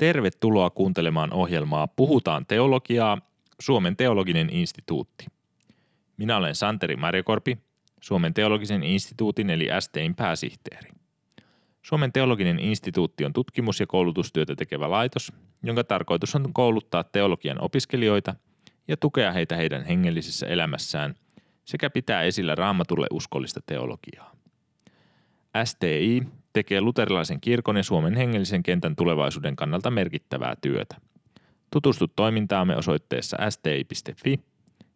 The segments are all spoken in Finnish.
Tervetuloa kuuntelemaan ohjelmaa Puhutaan teologiaa, Suomen teologinen instituutti. Minä olen Santeri Marjokorpi, Suomen teologisen instituutin eli STIn pääsihteeri. Suomen teologinen instituutti on tutkimus- ja koulutustyötä tekevä laitos, jonka tarkoitus on kouluttaa teologian opiskelijoita ja tukea heitä heidän hengellisessä elämässään sekä pitää esillä raamatulle uskollista teologiaa. STI tekee luterilaisen kirkon ja Suomen hengellisen kentän tulevaisuuden kannalta merkittävää työtä. Tutustu toimintaamme osoitteessa sti.fi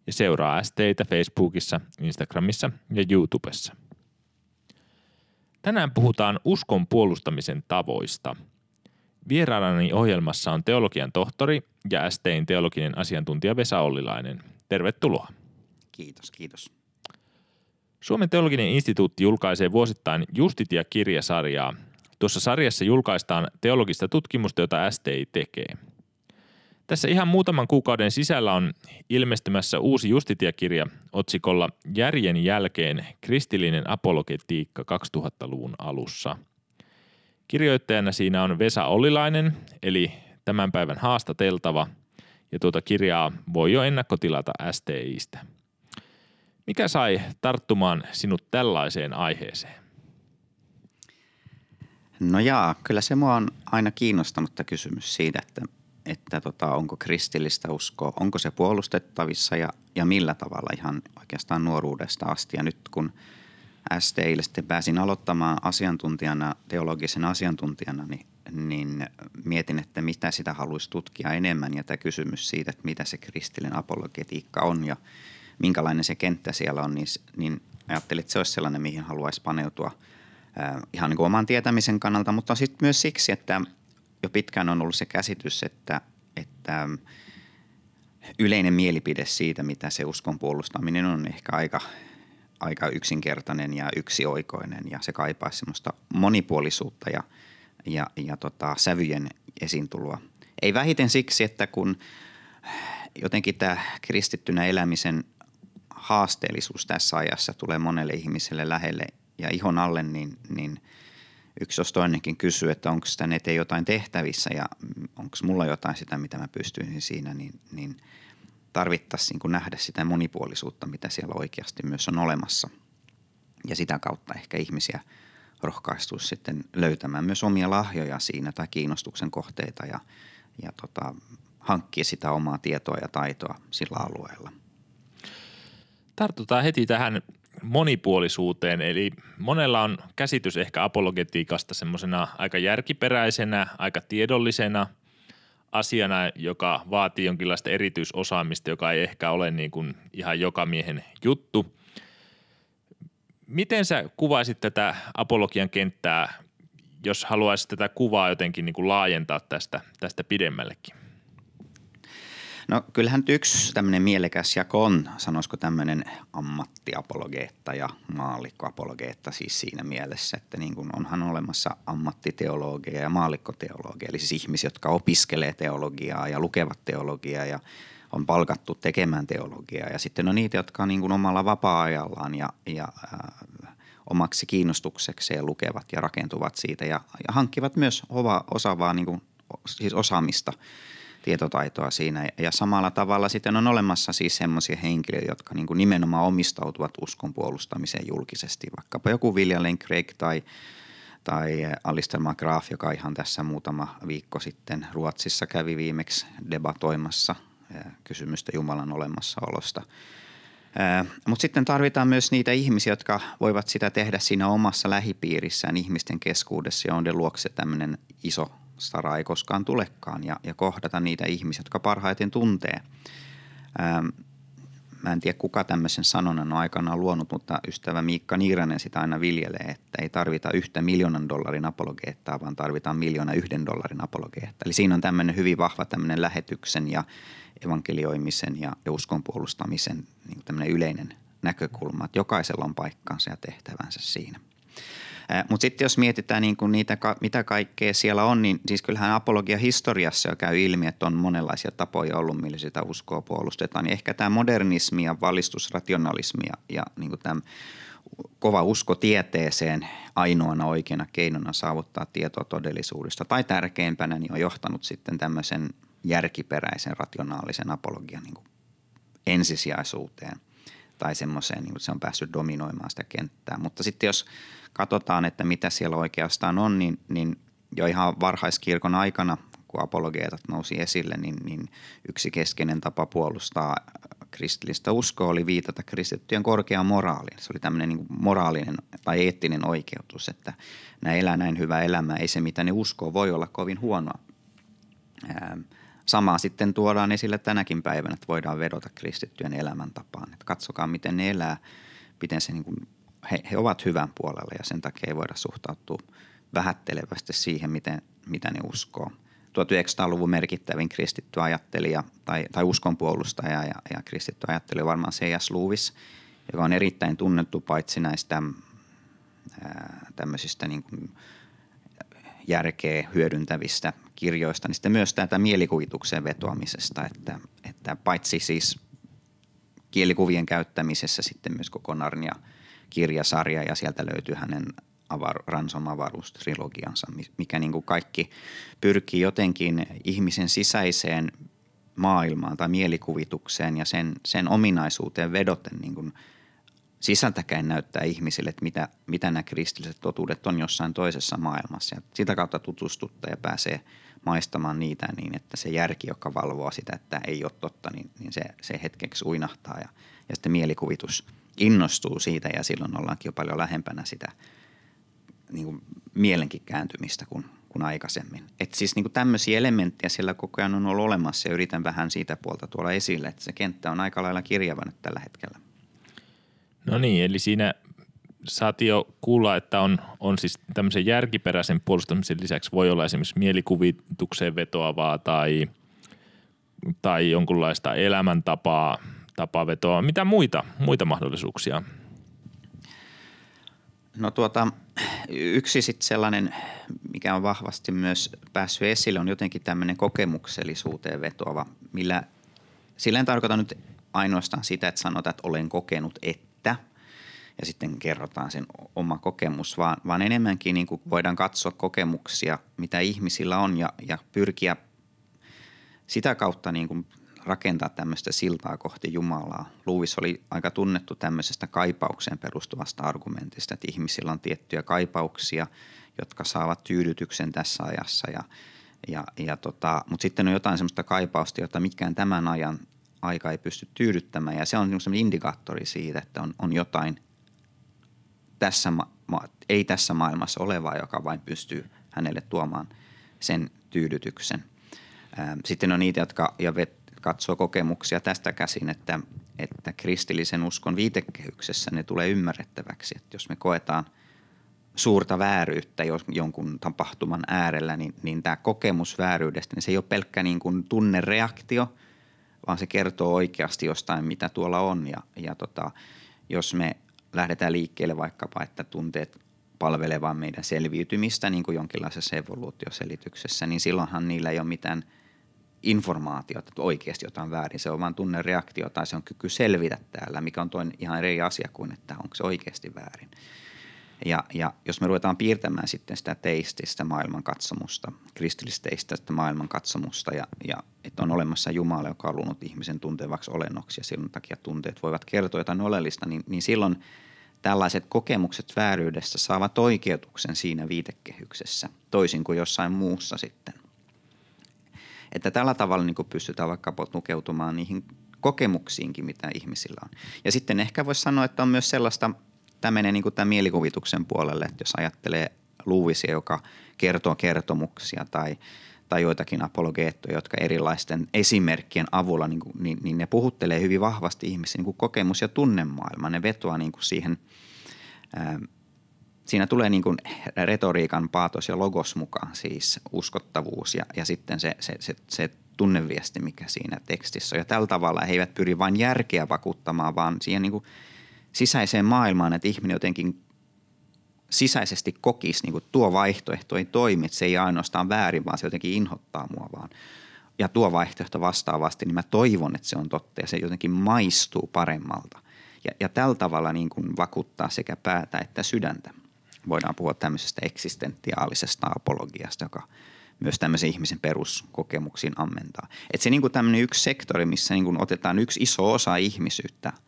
ja seuraa STitä Facebookissa, Instagramissa ja YouTubessa. Tänään puhutaan uskon puolustamisen tavoista. Vieraanani ohjelmassa on teologian tohtori ja STin teologinen asiantuntija Vesa Ollilainen. Tervetuloa. Kiitos, kiitos. Suomen teologinen instituutti julkaisee vuosittain Justitia-kirjasarjaa. Tuossa sarjassa julkaistaan teologista tutkimusta, jota STI tekee. Tässä ihan muutaman kuukauden sisällä on ilmestymässä uusi Justitia-kirja otsikolla Järjen jälkeen kristillinen apologetiikka 2000-luvun alussa. Kirjoittajana siinä on Vesa Ollilainen, eli tämän päivän haastateltava, ja tuota kirjaa voi jo ennakkotilata STIstä. Mikä sai tarttumaan sinut tällaiseen aiheeseen? No jaa, kyllä se mua on aina kiinnostanut kysymys siitä, että, että tota, onko kristillistä uskoa, onko se puolustettavissa ja, ja millä tavalla ihan oikeastaan nuoruudesta asti. Ja nyt kun STIlle sitten pääsin aloittamaan asiantuntijana, teologisen asiantuntijana, niin, niin mietin, että mitä sitä haluaisi tutkia enemmän ja tämä kysymys siitä, että mitä se kristillinen apologetiikka on ja – minkälainen se kenttä siellä on, niin, niin ajattelin, että se olisi sellainen, mihin haluaisi paneutua äh, ihan niin kuin oman tietämisen kannalta, mutta sitten myös siksi, että jo pitkään on ollut se käsitys, että, että yleinen mielipide siitä, mitä se uskon puolustaminen on ehkä aika, aika yksinkertainen ja yksioikoinen ja se kaipaisi semmoista monipuolisuutta ja, ja, ja tota, sävyjen esiintuloa. Ei vähiten siksi, että kun jotenkin tämä kristittynä elämisen haasteellisuus tässä ajassa tulee monelle ihmiselle lähelle ja ihon alle, niin, niin yksi jos toinenkin kysyy, että onko sitä eteen jotain tehtävissä ja onko mulla jotain sitä, mitä mä pystyisin siinä, niin, niin tarvittaisiin niin nähdä sitä monipuolisuutta, mitä siellä oikeasti myös on olemassa. Ja sitä kautta ehkä ihmisiä rohkaistuisi sitten löytämään myös omia lahjoja siinä tai kiinnostuksen kohteita ja, ja tota, hankkia sitä omaa tietoa ja taitoa sillä alueella – Tartutaan heti tähän monipuolisuuteen, eli monella on käsitys ehkä apologetiikasta semmoisena aika järkiperäisenä, aika tiedollisena asiana, joka vaatii jonkinlaista erityisosaamista, joka ei ehkä ole niin kuin ihan joka miehen juttu. Miten sä kuvaisit tätä apologian kenttää, jos haluaisit tätä kuvaa jotenkin niin kuin laajentaa tästä, tästä pidemmällekin? No kyllähän yksi tämmöinen mielekäs jako on, sanoisiko tämmöinen ammattiapologeetta ja maallikkoapologeetta siis siinä mielessä, että niin kuin onhan olemassa ammattiteologia ja maallikkoteologia, eli siis ihmisiä, jotka opiskelee teologiaa ja lukevat teologiaa ja on palkattu tekemään teologiaa. Ja sitten on niitä, jotka on niin kuin omalla vapaa-ajallaan ja, ja äh, omaksi kiinnostuksekseen lukevat ja rakentuvat siitä ja, ja hankkivat myös osaavaa niin kuin, siis osaamista – tietotaitoa siinä. Ja samalla tavalla sitten on olemassa siis semmoisia henkilöitä, jotka niin kuin nimenomaan omistautuvat uskon puolustamiseen julkisesti. Vaikkapa joku William Craig tai, tai Alistair McGrath, joka ihan tässä muutama viikko sitten Ruotsissa kävi viimeksi debatoimassa kysymystä Jumalan olemassaolosta. Mutta sitten tarvitaan myös niitä ihmisiä, jotka voivat sitä tehdä siinä omassa lähipiirissään ihmisten keskuudessa on luokse tämmöinen iso stara ei koskaan tulekaan ja, ja kohdata niitä ihmisiä, jotka parhaiten tuntee. Ähm, mä en tiedä kuka tämmöisen sanonnan on aikanaan luonut, mutta ystävä Miikka Niiranen sitä aina viljelee, että ei tarvita yhtä miljoonan dollarin apologeettaa, vaan tarvitaan miljoona yhden dollarin apologeetta. Eli siinä on tämmöinen hyvin vahva tämmöinen lähetyksen ja evankelioimisen ja, uskon puolustamisen niin yleinen näkökulma, että jokaisella on paikkansa ja tehtävänsä siinä – mutta sitten jos mietitään niin kuin niitä, mitä kaikkea siellä on, niin siis kyllähän apologia historiassa jo käy ilmi, että on monenlaisia tapoja ollut, millä sitä uskoa puolustetaan. Niin ehkä tämä modernismi ja valistusrationalismi ja, ja niin kuin tämä kova usko tieteeseen ainoana oikeana keinona saavuttaa tietoa todellisuudesta tai tärkeimpänä niin on johtanut sitten tämmöisen järkiperäisen rationaalisen apologian niin kuin ensisijaisuuteen tai semmoiseen, niin se on päässyt dominoimaan sitä kenttää. Mutta sitten jos katsotaan, että mitä siellä oikeastaan on, niin, niin jo ihan varhaiskirkon aikana, kun apologeetat nousi esille, niin, niin yksi keskeinen tapa puolustaa kristillistä uskoa oli viitata kristittyjen korkeaan moraaliin. Se oli tämmöinen niin moraalinen tai eettinen oikeutus, että nämä elää näin hyvää elämää, ei se mitä ne uskoo voi olla kovin huonoa. Samaa sitten tuodaan esille tänäkin päivänä, että voidaan vedota kristittyjen elämäntapaan. Että katsokaa, miten ne elää, miten se niin kuin, he, he ovat hyvän puolella ja sen takia ei voida suhtautua vähättelevästi siihen, miten, mitä ne uskoo. 1900-luvun merkittävin kristitty ajattelija tai, tai uskonpuolustaja ja, ja kristitty ajattelija varmaan C.S. Lewis, joka on erittäin tunnettu paitsi näistä ää, tämmöisistä niin kuin järkeä hyödyntävistä kirjoista, niin sitten myös tätä mielikuvituksen vetoamisesta, että, että paitsi siis kielikuvien käyttämisessä sitten myös koko Narnia kirjasarja ja sieltä löytyy hänen avar, Ransom avaruustrilogiansa, mikä niin kuin kaikki pyrkii jotenkin ihmisen sisäiseen maailmaan tai mielikuvitukseen ja sen, sen ominaisuuteen vedoten niin kuin sisältäkäin näyttää ihmisille, että mitä, mitä nämä kristilliset totuudet on jossain toisessa maailmassa. Ja sitä kautta tutustutta ja pääsee maistamaan niitä niin, että se järki, joka valvoo sitä, että ei ole totta, niin, niin se, se hetkeksi uinahtaa ja, ja sitten mielikuvitus innostuu siitä ja silloin ollaankin jo paljon lähempänä sitä – niin kuin mielenkin kääntymistä kuin, kuin aikaisemmin. Et siis niin kuin tämmöisiä elementtejä siellä koko ajan on ollut olemassa ja yritän vähän siitä puolta tuolla esille, että se kenttä on aika lailla kirjava nyt tällä hetkellä. No niin, eli siinä saatiin jo kuulla, että on, on siis tämmöisen järkiperäisen puolustamisen lisäksi voi olla esimerkiksi mielikuvitukseen vetoavaa tai, tai jonkunlaista elämäntapaa tapaa vetoa. Mitä muita, muita mahdollisuuksia No tuota, yksi sitten sellainen, mikä on vahvasti myös päässyt esille, on jotenkin tämmöinen kokemuksellisuuteen vetoava, millä sillä en tarkoita nyt ainoastaan sitä, että sanotaan, että olen kokenut, että ja sitten kerrotaan sen oma kokemus, vaan, vaan enemmänkin niin kuin voidaan katsoa kokemuksia, mitä ihmisillä on ja, ja pyrkiä sitä kautta niin kuin rakentaa tämmöistä siltaa kohti Jumalaa. Luuvis oli aika tunnettu tämmöisestä kaipaukseen perustuvasta argumentista, että ihmisillä on tiettyjä kaipauksia, jotka saavat tyydytyksen tässä ajassa ja, ja, ja tota, mutta sitten on jotain semmoista kaipausta, jota mikään tämän ajan aika ei pysty tyydyttämään ja se on semmoinen indikaattori siitä, että on, on jotain tässä, ma- ei tässä maailmassa olevaa, joka vain pystyy hänelle tuomaan sen tyydytyksen. Sitten on niitä, jotka ja katsoo kokemuksia tästä käsin, että, että kristillisen uskon viitekehyksessä ne tulee ymmärrettäväksi. Että jos me koetaan suurta vääryyttä jonkun tapahtuman äärellä, niin, niin tämä kokemus vääryydestä, niin se ei ole pelkkä niin kuin tunnereaktio, vaan se kertoo oikeasti jostain, mitä tuolla on. Ja, ja tota, jos me lähdetään liikkeelle vaikkapa, että tunteet palvelevat meidän selviytymistä niin kuin jonkinlaisessa evoluutioselityksessä, niin silloinhan niillä ei ole mitään – informaatiota, että oikeasti jotain väärin. Se on vain tunnereaktio tai se on kyky selvitä täällä, mikä on toinen ihan eri asia kuin, että onko se oikeasti väärin. Ja, ja jos me ruvetaan piirtämään sitten sitä teististä maailmankatsomusta, kristillisteistä maailmankatsomusta ja, ja että on olemassa Jumala, joka on luonut ihmisen tuntevaksi olennoksi ja silloin takia tunteet voivat kertoa jotain oleellista, niin, niin silloin tällaiset kokemukset vääryydestä saavat oikeutuksen siinä viitekehyksessä, toisin kuin jossain muussa sitten. Että tällä tavalla niin pystytään vaikka tukeutumaan niihin kokemuksiinkin, mitä ihmisillä on. Ja sitten ehkä voisi sanoa, että on myös sellaista, tämä menee niin kuin tämän mielikuvituksen puolelle, että jos ajattelee Luuvisia, joka kertoo kertomuksia tai, tai joitakin apologeettoja, jotka erilaisten esimerkkien avulla, niin, kuin, niin, niin ne puhuttelee hyvin vahvasti ihmisiä niin kuin kokemus- ja tunnemaailma. Ne vetoaa niin kuin siihen ää, siinä tulee niin kuin retoriikan paatos ja logos mukaan, siis uskottavuus ja, ja sitten se, se, se, se tunneviesti, mikä siinä tekstissä on. Ja tällä tavalla he eivät pyri vain järkeä vakuuttamaan, vaan siihen niin kuin sisäiseen maailmaan, että ihminen jotenkin sisäisesti kokisi, niin kuin tuo vaihtoehto ei toimi, että se ei ainoastaan väärin, vaan se jotenkin inhottaa mua vaan. Ja tuo vaihtoehto vastaavasti, niin mä toivon, että se on totta ja se jotenkin maistuu paremmalta. ja, ja tällä tavalla niin kuin vakuuttaa sekä päätä että sydäntä. Voidaan puhua tämmöisestä eksistentiaalisesta apologiasta, joka myös tämmöisen ihmisen peruskokemuksiin ammentaa. Et se niin kuin tämmöinen yksi sektori, missä niin kuin otetaan yksi iso osa ihmisyyttä –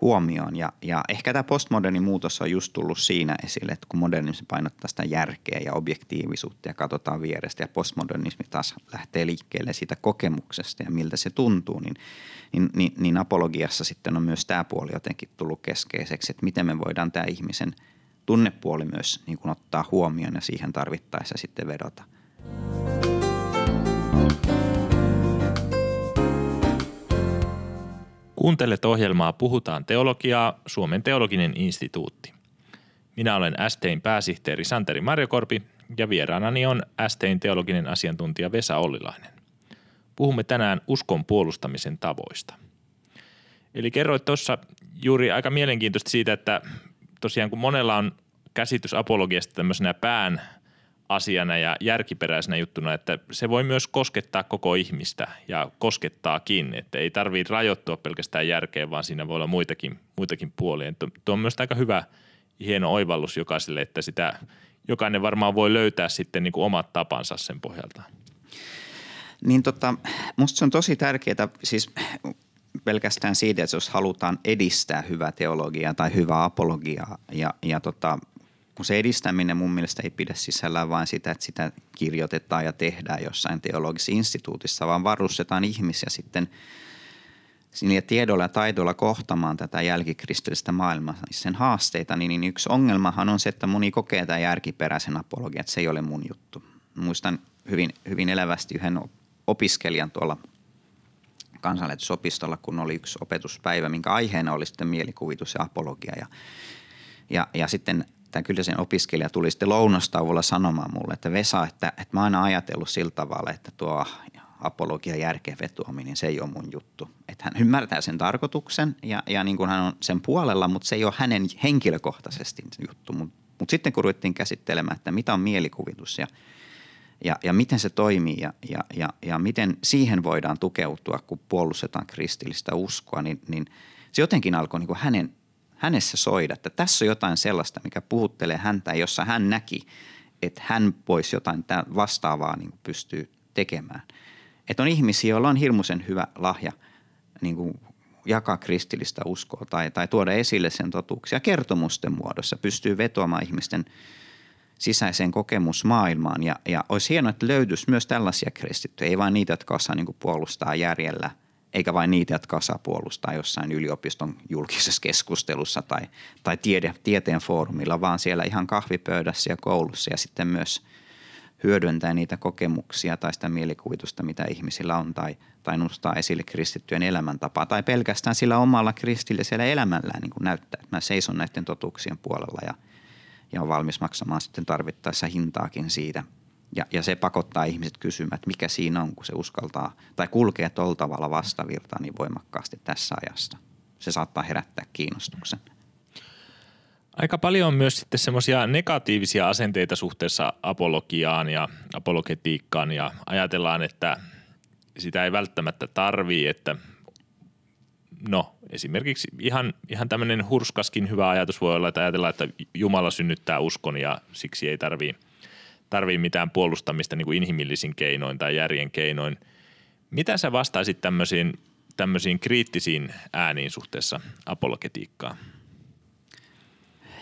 huomioon. Ja, ja ehkä tämä postmoderni muutos on just tullut siinä esille, että kun modernismi painottaa sitä järkeä ja objektiivisuutta ja katsotaan vierestä ja postmodernismi taas lähtee liikkeelle siitä kokemuksesta ja miltä se tuntuu, niin, niin, niin, niin apologiassa sitten on myös tämä puoli jotenkin tullut keskeiseksi, että miten me voidaan tämä ihmisen tunnepuoli myös niin kuin ottaa huomioon ja siihen tarvittaessa sitten vedota. Kuuntelet ohjelmaa Puhutaan teologiaa, Suomen teologinen instituutti. Minä olen STEin pääsihteeri Santeri Marjokorpi ja vieraanani on STEin teologinen asiantuntija Vesa Ollilainen. Puhumme tänään uskon puolustamisen tavoista. Eli kerroit tuossa juuri aika mielenkiintoista siitä, että tosiaan kun monella on käsitys apologiasta tämmöisenä pään asiana ja järkiperäisenä juttuna, että se voi myös koskettaa koko ihmistä ja koskettaakin, että ei tarvitse rajoittua pelkästään järkeen, vaan siinä voi olla muitakin, muitakin puolia. Tuo on myös aika hyvä hieno oivallus jokaiselle, että sitä jokainen varmaan voi löytää sitten niin kuin omat tapansa sen pohjalta. Niin tota, musta se on tosi tärkeää, siis pelkästään siitä, että jos halutaan edistää hyvää teologiaa tai hyvää apologiaa ja, ja tota, kun se edistäminen mun mielestä ei pidä sisällään vain sitä, että sitä kirjoitetaan ja tehdään jossain teologisessa instituutissa, vaan varustetaan ihmisiä sitten niillä tiedolla ja taidolla kohtamaan tätä jälkikristillistä maailmaa, sen haasteita, niin, niin yksi ongelmahan on se, että moni kokee tämän järkiperäisen apologian, että se ei ole mun juttu. Muistan hyvin, hyvin elävästi yhden opiskelijan tuolla kansanlähetysopistolla, kun oli yksi opetuspäivä, minkä aiheena oli sitten mielikuvitus ja apologia. Ja, ja, ja sitten tämä kyllä sen opiskelija tuli sitten lounastauolla sanomaan mulle, että Vesa, että, että mä oon aina ajatellut sillä tavalla, että tuo apologia järkeen vetoaminen, se ei ole mun juttu. Että hän ymmärtää sen tarkoituksen ja, ja niin kuin hän on sen puolella, mutta se ei ole hänen henkilökohtaisesti juttu. Mutta mut sitten kun ruvettiin käsittelemään, että mitä on mielikuvitus ja, ja, ja miten se toimii ja, ja, ja, ja miten siihen voidaan tukeutua, kun puolustetaan kristillistä uskoa, niin, niin se jotenkin alkoi niin kuin hänen hänessä soida, että tässä on jotain sellaista, mikä puhuttelee häntä, jossa hän näki, että hän voisi jotain vastaavaa niin pystyy tekemään. Että on ihmisiä, joilla on hirmuisen hyvä lahja niin kuin jakaa kristillistä uskoa tai, tai tuoda esille sen totuuksia kertomusten muodossa, pystyy vetoamaan ihmisten sisäiseen kokemusmaailmaan. Ja, ja olisi hienoa, että löytyisi myös tällaisia kristittyjä, ei vain niitä, jotka osaa niin kuin puolustaa järjellä – eikä vain niitä, jotka osaa puolustaa jossain yliopiston julkisessa keskustelussa tai, tai tiede, tieteen foorumilla, vaan siellä ihan kahvipöydässä ja koulussa ja sitten myös hyödyntää niitä kokemuksia tai sitä mielikuvitusta, mitä ihmisillä on tai, tai nostaa esille kristittyjen elämäntapaa tai pelkästään sillä omalla kristillisellä elämällään niin kuin näyttää, että mä seison näiden totuuksien puolella ja, ja on valmis maksamaan sitten tarvittaessa hintaakin siitä – ja, ja se pakottaa ihmiset kysymään, että mikä siinä on, kun se uskaltaa tai kulkee tuolla tavalla vastavirtaan niin voimakkaasti tässä ajassa. Se saattaa herättää kiinnostuksen. Aika paljon on myös sitten semmoisia negatiivisia asenteita suhteessa apologiaan ja apologetiikkaan ja ajatellaan, että sitä ei välttämättä tarvii, että no esimerkiksi ihan, ihan tämmöinen hurskaskin hyvä ajatus voi olla, että ajatellaan, että Jumala synnyttää uskon ja siksi ei tarvii – tarvii mitään puolustamista niin kuin inhimillisin keinoin tai järjen keinoin. Mitä sä vastaisit tämmöisiin, tämmöisiin kriittisiin ääniin suhteessa apologetiikkaan?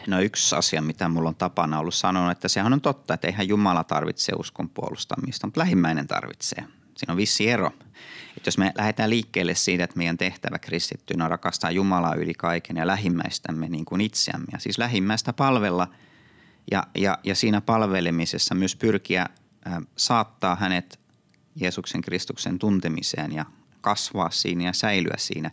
No yksi asia, mitä mulla on tapana ollut sanoa, että sehän on totta, että eihän Jumala tarvitse uskon puolustamista, mutta lähimmäinen tarvitsee. Siinä on vissi ero. Että jos me lähdetään liikkeelle siitä, että meidän tehtävä kristittyinä on rakastaa Jumalaa yli kaiken ja lähimmäistämme niin kuin itseämme. Ja siis lähimmäistä palvella – ja, ja, ja siinä palvelemisessa myös pyrkiä saattaa hänet Jeesuksen Kristuksen tuntemiseen ja kasvaa siinä ja säilyä siinä,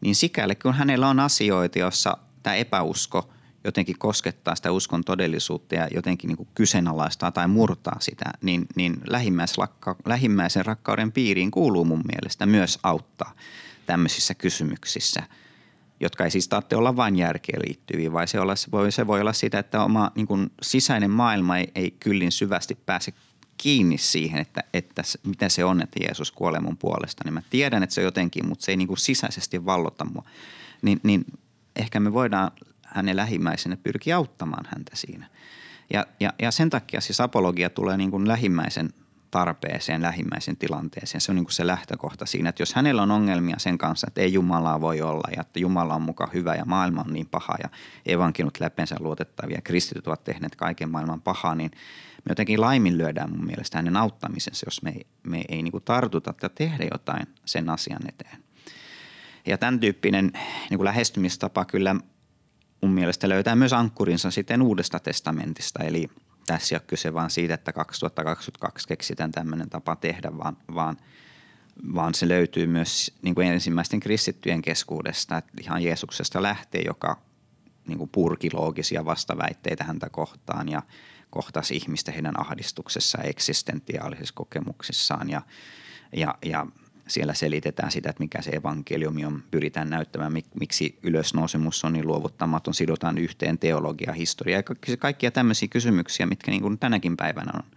niin sikäli kun hänellä on asioita, joissa tämä epäusko jotenkin koskettaa sitä uskon todellisuutta ja jotenkin niin kuin kyseenalaistaa tai murtaa sitä, niin, niin lähimmäisen rakkauden piiriin kuuluu mun mielestä myös auttaa tämmöisissä kysymyksissä – jotka ei siis tarvitse olla vain järkeen liittyviä, vai se, olla, voi, se voi olla sitä, että oma niin kuin sisäinen maailma ei, ei kyllin syvästi pääse kiinni siihen, että, että mitä se on, että Jeesus kuolee mun puolesta. Niin mä tiedän, että se jotenkin, mutta se ei niin kuin sisäisesti vallota mua. Niin, niin ehkä me voidaan hänen lähimmäisenä pyrkiä auttamaan häntä siinä. Ja, ja, ja sen takia siis apologia tulee niin kuin lähimmäisen tarpeeseen, lähimmäisen tilanteeseen. Se on niin se lähtökohta siinä, että jos hänellä on ongelmia sen kanssa, että ei Jumalaa voi olla ja että Jumala on mukaan hyvä ja maailma on niin paha ja evankelut läpensä luotettavia, kristityt ovat tehneet kaiken maailman pahaa, niin me jotenkin laiminlyödään mun mielestä hänen auttamisensa, jos me ei, me ei niin tartuta tai tehdä jotain sen asian eteen. Ja tämän tyyppinen niin lähestymistapa kyllä mun mielestä löytää myös ankkurinsa sitten Uudesta testamentista, eli tässä ei ole kyse vaan siitä, että 2022 keksitään tämmöinen tapa tehdä, vaan, vaan, vaan se löytyy myös niin kuin ensimmäisten kristittyjen keskuudesta, että ihan Jeesuksesta lähtee, joka niin kuin purki loogisia vastaväitteitä häntä kohtaan ja kohtasi ihmistä heidän ahdistuksessa eksistentiaalisissa kokemuksissaan ja, ja, ja siellä selitetään sitä, että mikä se evankeliumi on, pyritään näyttämään, miksi ylösnousemus on niin luovuttamaton, sidotaan yhteen teologia, historia ja kaikkia tämmöisiä kysymyksiä, mitkä niin kuin tänäkin päivänä on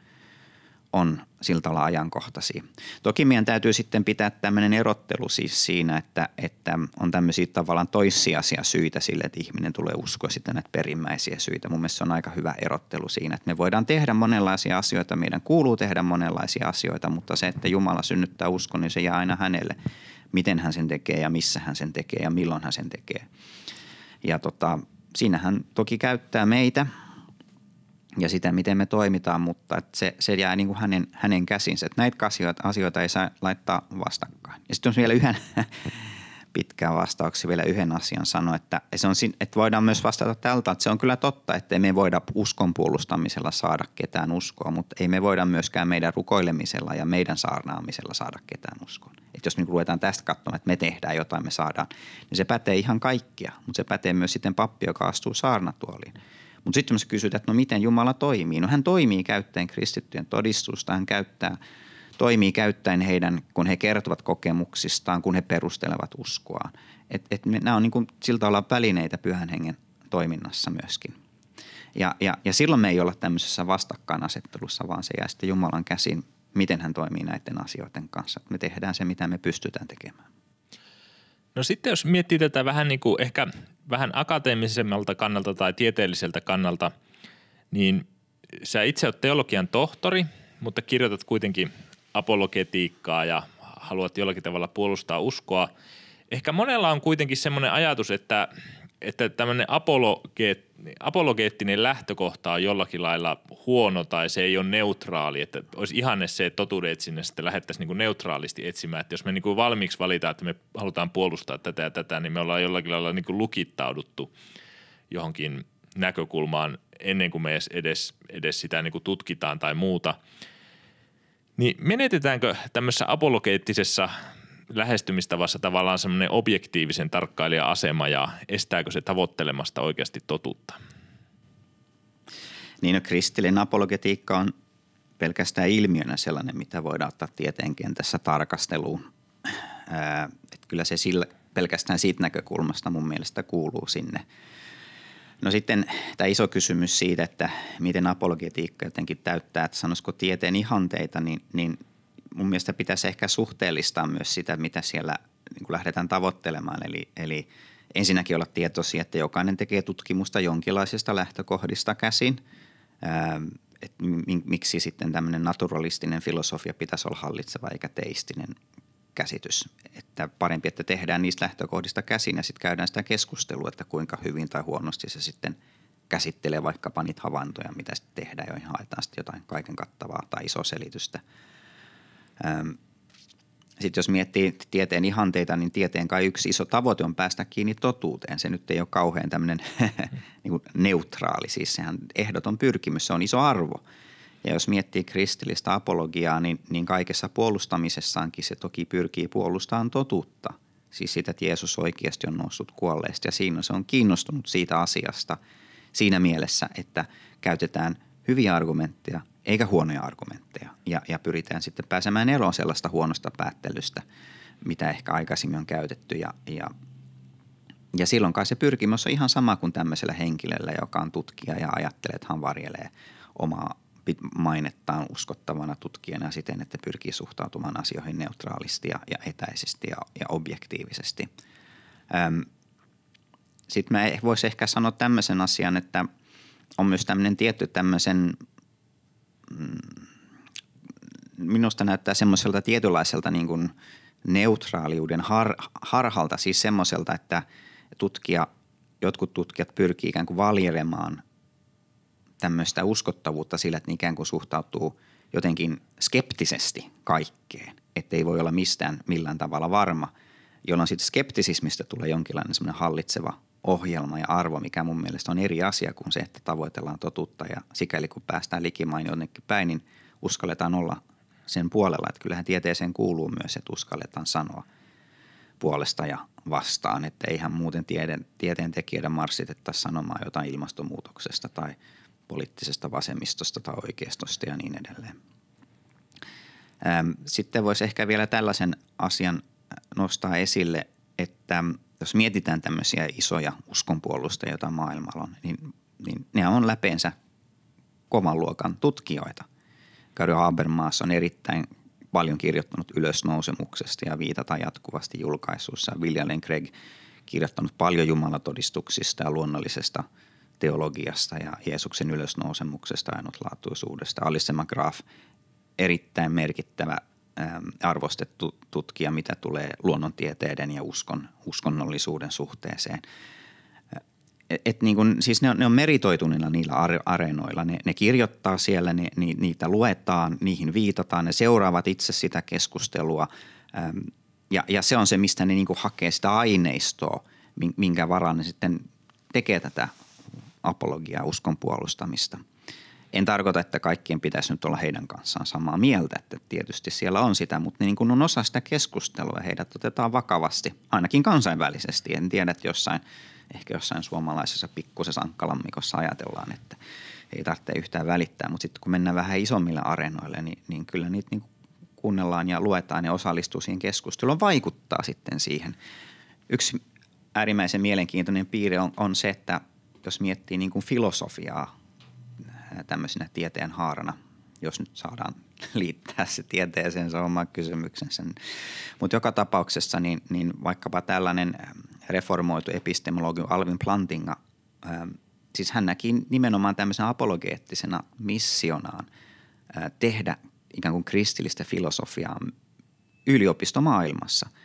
on sillä tavalla ajankohtaisia. Toki meidän täytyy sitten pitää tämmöinen erottelu siis siinä, että, että on tämmöisiä tavallaan toissijaisia syitä sille, että ihminen tulee uskoa sitten näitä perimmäisiä syitä. Mun mielestä se on aika hyvä erottelu siinä, että me voidaan tehdä monenlaisia asioita, meidän kuuluu tehdä monenlaisia asioita, mutta se, että Jumala synnyttää uskon, niin se jää aina hänelle, miten hän sen tekee ja missä hän sen tekee ja milloin hän sen tekee. Ja tota, siinähän toki käyttää meitä – ja sitä, miten me toimitaan, mutta että se, se jää niin kuin hänen, hänen käsinsä. Että näitä asioita, asioita ei saa laittaa vastakkain. Ja sitten on vielä yhden pitkään vastauksen vielä yhden asian sanoa, että, se on, että voidaan myös vastata tältä, että se on kyllä totta, että me voida uskon puolustamisella saada ketään uskoa, mutta ei me voida myöskään meidän rukoilemisella ja meidän saarnaamisella saada ketään uskoa. Että jos niin ruvetaan tästä katsomaan, että me tehdään jotain, me saadaan, niin se pätee ihan kaikkia, mutta se pätee myös sitten pappi, joka astuu saarnatuoliin. Mutta sitten jos kysytään, että no miten Jumala toimii, no hän toimii käyttäen kristittyjen todistusta, hän käyttää, toimii käyttäen heidän, kun he kertovat kokemuksistaan, kun he perustelevat uskoaan. Et, et me, nämä on niin kuin, siltä olla välineitä pyhän hengen toiminnassa myöskin. Ja, ja, ja silloin me ei olla tämmöisessä vastakkainasettelussa, vaan se jää sitten Jumalan käsin, miten hän toimii näiden asioiden kanssa. Me tehdään se, mitä me pystytään tekemään. No sitten jos miettii tätä vähän niin kuin ehkä vähän akateemisemmalta kannalta tai tieteelliseltä kannalta, niin sä itse olet teologian tohtori, mutta kirjoitat kuitenkin apologetiikkaa ja haluat jollakin tavalla puolustaa uskoa. Ehkä monella on kuitenkin semmoinen ajatus, että että tämmöinen apologeet, apologeettinen lähtökohta on jollakin lailla huono tai se ei ole neutraali, että olisi ihanne se, että totuuden etsinnässä sitten lähdettäisiin niin neutraalisti etsimään, että jos me niin kuin valmiiksi valitaan, että me halutaan puolustaa tätä ja tätä, niin me ollaan jollakin lailla niin kuin lukittauduttu johonkin näkökulmaan ennen kuin me edes, edes, edes sitä niin kuin tutkitaan tai muuta. Niin menetetäänkö tämmöisessä apologeettisessa lähestymistavassa tavallaan semmoinen objektiivisen tarkkailija-asema ja estääkö se tavoittelemasta oikeasti totuutta? Niin no, kristillinen apologetiikka on pelkästään ilmiönä sellainen, mitä voidaan ottaa tieteen kentässä tarkasteluun. Ää, että kyllä se sillä, pelkästään siitä näkökulmasta mun mielestä kuuluu sinne. No sitten tämä iso kysymys siitä, että miten apologetiikka jotenkin täyttää, että sanoisiko tieteen ihanteita, niin, niin mun mielestä pitäisi ehkä suhteellistaa myös sitä, mitä siellä niin kuin lähdetään tavoittelemaan. Eli, eli ensinnäkin olla tietoisia, että jokainen tekee tutkimusta jonkinlaisista lähtökohdista käsin. Ää, että miksi sitten tämmöinen naturalistinen filosofia pitäisi olla hallitseva eikä teistinen käsitys. Että parempi, että tehdään niistä lähtökohdista käsin ja sitten käydään sitä keskustelua, että kuinka hyvin tai huonosti se sitten käsittelee vaikkapa niitä havaintoja, mitä sitten tehdään, joihin haetaan sitten jotain kaiken kattavaa tai iso selitystä – sitten jos miettii tieteen ihanteita, niin tieteen kai yksi iso tavoite on päästä kiinni totuuteen. Se nyt ei ole kauhean tämmöinen niin kuin neutraali, siis sehän ehdoton pyrkimys, se on iso arvo. Ja jos miettii kristillistä apologiaa, niin, niin kaikessa puolustamisessaankin se toki pyrkii puolustamaan totuutta. Siis sitä, että Jeesus oikeasti on noussut kuolleista ja siinä se on kiinnostunut siitä asiasta siinä mielessä, että käytetään hyviä argumentteja eikä huonoja argumentteja. Ja, ja pyritään sitten pääsemään eroon sellaista huonosta päättelystä, mitä ehkä aikaisemmin on käytetty. Ja, ja, ja silloin kai se pyrkimys on ihan sama kuin tämmöisellä henkilöllä, joka on tutkija ja ajattelee, että hän varjelee omaa mainettaan uskottavana tutkijana siten, että pyrkii suhtautumaan asioihin neutraalisti ja, ja etäisesti ja, ja objektiivisesti. Öm, sitten mä voisi ehkä sanoa tämmöisen asian, että on myös tämmöinen tietty tämmöisen, mm, minusta näyttää semmoiselta tietynlaiselta niin kuin neutraaliuden har, harhalta, siis semmoiselta, että tutkija, jotkut tutkijat pyrkii ikään kuin valjeremaan tämmöistä uskottavuutta sillä, että ne ikään kuin suhtautuu jotenkin skeptisesti kaikkeen, ettei voi olla mistään millään tavalla varma, jolloin sitten skeptisismistä tulee jonkinlainen semmoinen hallitseva ohjelma ja arvo, mikä mun mielestä on eri asia kuin se, että tavoitellaan totuutta ja sikäli kun päästään likimain jonnekin päin, niin uskalletaan olla sen puolella, että kyllähän tieteeseen kuuluu myös, että uskalletaan sanoa puolesta ja vastaan, että eihän muuten tieteen tekijöiden marssitettaisi sanomaan jotain ilmastonmuutoksesta tai poliittisesta vasemmistosta tai oikeistosta ja niin edelleen. Sitten voisi ehkä vielä tällaisen asian nostaa esille, että jos mietitään tämmöisiä isoja uskonpuolustajia, joita maailmalla on, niin, niin ne on läpeensä kovan luokan tutkijoita. Gary Habermas on erittäin paljon kirjoittanut ylösnousemuksesta ja viitata jatkuvasti julkaisuissa. William Craig kirjoittanut paljon jumalatodistuksista ja luonnollisesta teologiasta ja Jeesuksen ylösnousemuksesta ja ainutlaatuisuudesta. Alice McGrath, erittäin merkittävä arvostettu tutkija, mitä tulee luonnontieteiden ja uskon, uskonnollisuuden suhteeseen. Et niin kun, siis ne on, ne on meritoituneilla niillä areenoilla. Ne, ne kirjoittaa siellä, ne, ni, niitä luetaan, niihin viitataan, ne seuraavat itse sitä keskustelua. Ähm, ja, ja se on se, mistä ne niin hakee sitä aineistoa, minkä varaan ne sitten tekee tätä apologiaa, uskon puolustamista – en tarkoita, että kaikkien pitäisi nyt olla heidän kanssaan samaa mieltä, että tietysti siellä on sitä, mutta niin kuin on osa sitä keskustelua heidät otetaan vakavasti, ainakin kansainvälisesti. En tiedä, että jossain, ehkä jossain suomalaisessa pikkusessa ankkalammikossa ajatellaan, että ei tarvitse yhtään välittää, mutta sitten kun mennään vähän isommille areenoille, niin, niin kyllä niitä niin kuunnellaan ja luetaan ja osallistuu siihen keskusteluun, vaikuttaa sitten siihen. Yksi äärimmäisen mielenkiintoinen piirre on, on se, että jos miettii niin kuin filosofiaa tämmöisenä tieteen haarana, jos nyt saadaan liittää se tieteeseen, se on oma kysymyksensä. Mutta joka tapauksessa niin, niin vaikkapa tällainen reformoitu epistemologi Alvin Plantinga, siis hän näki nimenomaan tämmöisen apologeettisena missionaan tehdä ikään kuin kristillistä filosofiaa yliopistomaailmassa –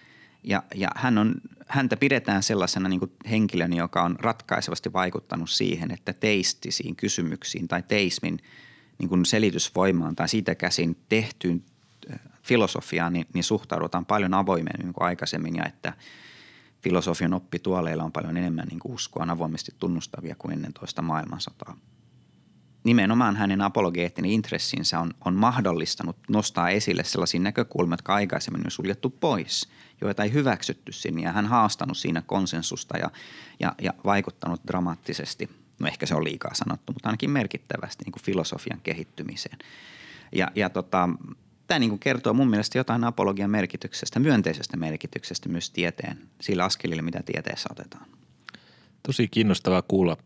ja, ja hän on, häntä pidetään sellaisena niin henkilön, joka on ratkaisevasti vaikuttanut siihen, että teistisiin kysymyksiin tai teismin niin selitysvoimaan tai siitä käsin tehtyyn äh, filosofiaan, niin, niin suhtaudutaan paljon avoimemmin kuin aikaisemmin ja että filosofian oppituoleilla on paljon enemmän niin kuin uskoa avoimesti tunnustavia kuin ennen toista maailmansotaa nimenomaan hänen apologeettinen intressinsä on, on mahdollistanut nostaa esille sellaisia näkökulmia, jotka aikaisemmin on suljettu pois, joita ei hyväksytty sinne. Ja hän haastanut siinä konsensusta ja, ja, ja vaikuttanut dramaattisesti, no ehkä se on liikaa sanottu, mutta ainakin merkittävästi niin kuin filosofian kehittymiseen. Ja, ja tota, tämä niin kuin kertoo mun mielestä jotain apologian merkityksestä, myönteisestä merkityksestä myös tieteen, sillä askelilla, mitä tieteessä otetaan. Tosi kiinnostavaa kuulla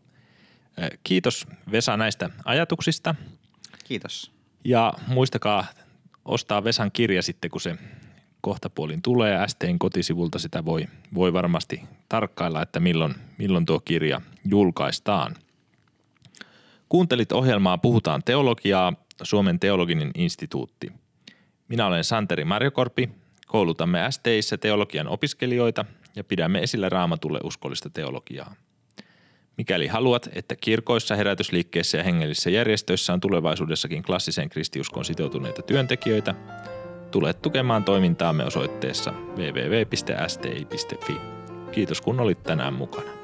Kiitos Vesa näistä ajatuksista. Kiitos. Ja muistakaa ostaa Vesan kirja sitten, kun se kohtapuolin tulee. STn kotisivulta sitä voi, voi varmasti tarkkailla, että milloin, milloin tuo kirja julkaistaan. Kuuntelit ohjelmaa Puhutaan teologiaa, Suomen teologinen instituutti. Minä olen Santeri Marjokorpi, koulutamme STissä teologian opiskelijoita ja pidämme esillä raamatulle uskollista teologiaa. Mikäli haluat, että kirkoissa, herätysliikkeissä ja hengellisissä järjestöissä on tulevaisuudessakin klassiseen kristiuskoon sitoutuneita työntekijöitä, tule tukemaan toimintaamme osoitteessa www.sti.fi. Kiitos kun olit tänään mukana.